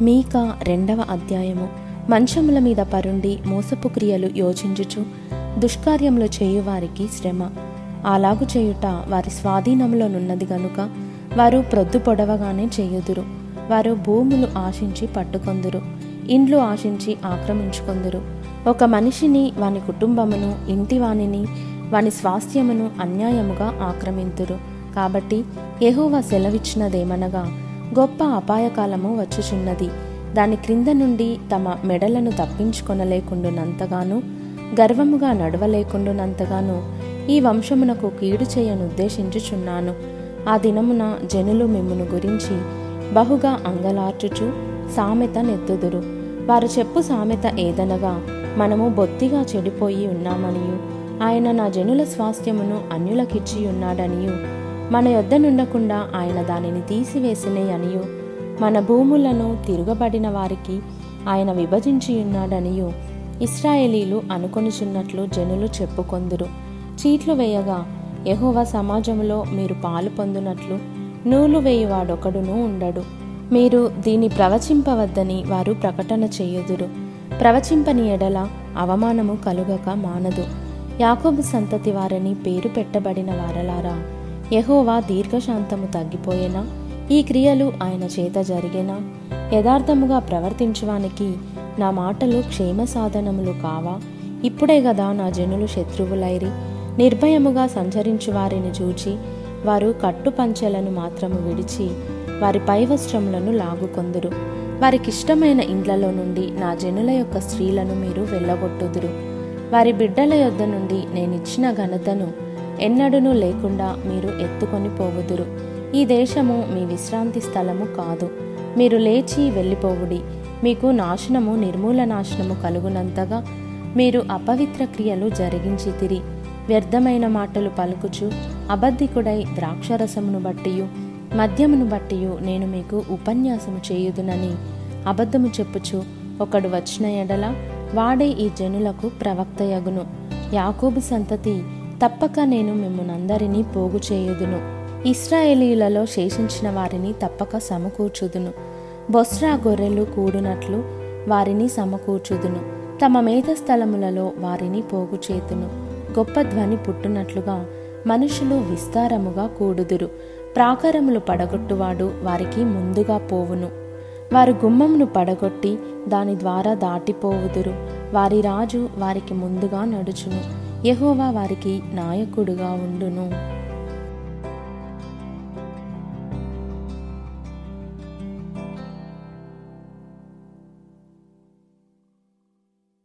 మీక రెండవ అధ్యాయము. మంచముల మీద పరుండి మోసపు క్రియలు యోచించుచు దుష్కార్యములు చేయువారికి శ్రమ. అలాగు చేయుట వారి స్వాధీనంలోనున్నది గనుక వారు ప్రొద్దు పొడవగానే చేయుదురు. వారు భూములు ఆశించి పట్టుకొందురు. ఇండ్లు ఆశించి ఆక్రమించుకొందురు. ఒక మనిషిని వాని కుటుంబమును ఇంటి వానిని వాని స్వాస్థ్యమును అన్యాయముగా ఆక్రమింతురు. కాబట్టి ఎహోవా సెలవిచ్చినదేమనగా గొప్ప అపాయకాలము వచ్చుచున్నది. దాని క్రింద నుండి తమ మెడలను తప్పించుకొనలేకుండునంతగాను గర్వముగా నడవలేకుండునంతగాను ఈ వంశమునకు కీడు చేయనుద్దేశించుచున్నాను. ఆ దినమున జనులు మిమ్మును గురించి బహుగా అంగలార్చుచు సామెత నెత్తుదురు. వారు చెప్పు సామెత ఏదనగా మనము బొత్తిగా చెడిపోయి ఉన్నామనియు. ఆయన నా జనుల స్వాస్థ్యమును అన్యులకిచ్చి ఉన్నాడనియు మన యొద్దనుండకుండా ఆయన దానిని తీసివేసినే అనియు మన భూములను తిరగబడిన వారికి ఆయన విభజించి ఉన్నాడనియు ఇస్రాయేలీలు అనుకొనుచున్నట్లు జనులు చెప్పుకొందురు. చీట్లు వేయగా యహోవ సమాజంలో మీరు పాలు పొందునట్లు నూలు వేయువాడొకడును ఉండడు. మీరు దీని ప్రవచింపవద్దని వారు ప్రకటన చేయుదురు. ప్రవచింపని ఎడల అవమానము కలుగక మానదు. యాకోబు సంతతి వారని పేరు పెట్టబడిన వారలారా. యహోవా దీర్ఘశాంతము తగ్గిపోయేనా ఈ క్రియలు ఆయన చేత జరిగేనా యథార్థముగా ప్రవర్తించడానికి నా మాటలు క్షేమ సాధనములు కావా? ఇప్పుడే గదా నా జనులు శత్రువులైరి నిర్భయముగా సంచరించు వారిని చూచి వారు కట్టు పంచెలను మాత్రము విడిచి వారి పైవస్త్రములను లాగుకొందురు. వారికిష్టమైన ఇండ్లలో నుండి నా జనుల యొక్క స్త్రీలను మీరు వెళ్ళగొట్టుదురు. వారి బిడ్డల యొద్ద నుండి నేనిచ్చిన ఘనతను ఎన్నడూనూ లేకుండా మీరు ఎత్తుకొని పోవుదురు. ఈ దేశము మీ విశ్రాంతి స్థలము కాదు. మీరు లేచి వెళ్ళిపోవుడి. మీకు నాశనము నిర్మూల నాశనము కలుగునంతగా మీరు అపవిత్ర క్రియలు జరిగించితిరి వ్యర్థమైన మాటలు పలుకుచు అబద్ధికుడై ద్రాక్షరసమును బట్టియు మద్యమును బట్టియు నేను మీకు ఉపన్యాసము చేయుదునని అబద్ధము చెప్పుచు ఒకడు వచ్చిన ఎడల వాడే ఈ జనులకు ప్రవక్తయగును యాకోబు సంతతి తప్పక నేను మిమ్మల్నందరినీ పోగు చేయుదును. ఇస్రాయేలీలలో శేషించిన వారిని తప్పక సమకూర్చుదును. బొస్రా గొర్రెలు కూడునట్లు వారిని సమకూర్చుదును. తమ మేత స్థలములలో వారిని పోగు చేతును. గొప్ప ధ్వని పుట్టునట్లుగా మనుషులు విస్తారముగా కూడుదురు. ప్రాకారములు పడగొట్టువాడు వారికి ముందుగా పోవును. వారు గుమ్మమును పడగొట్టి దాని ద్వారా దాటిపోవుదురు. వారి రాజు వారికి ముందుగా నడుచును. యహోవా వారికి నాయకుడుగా ఉండును.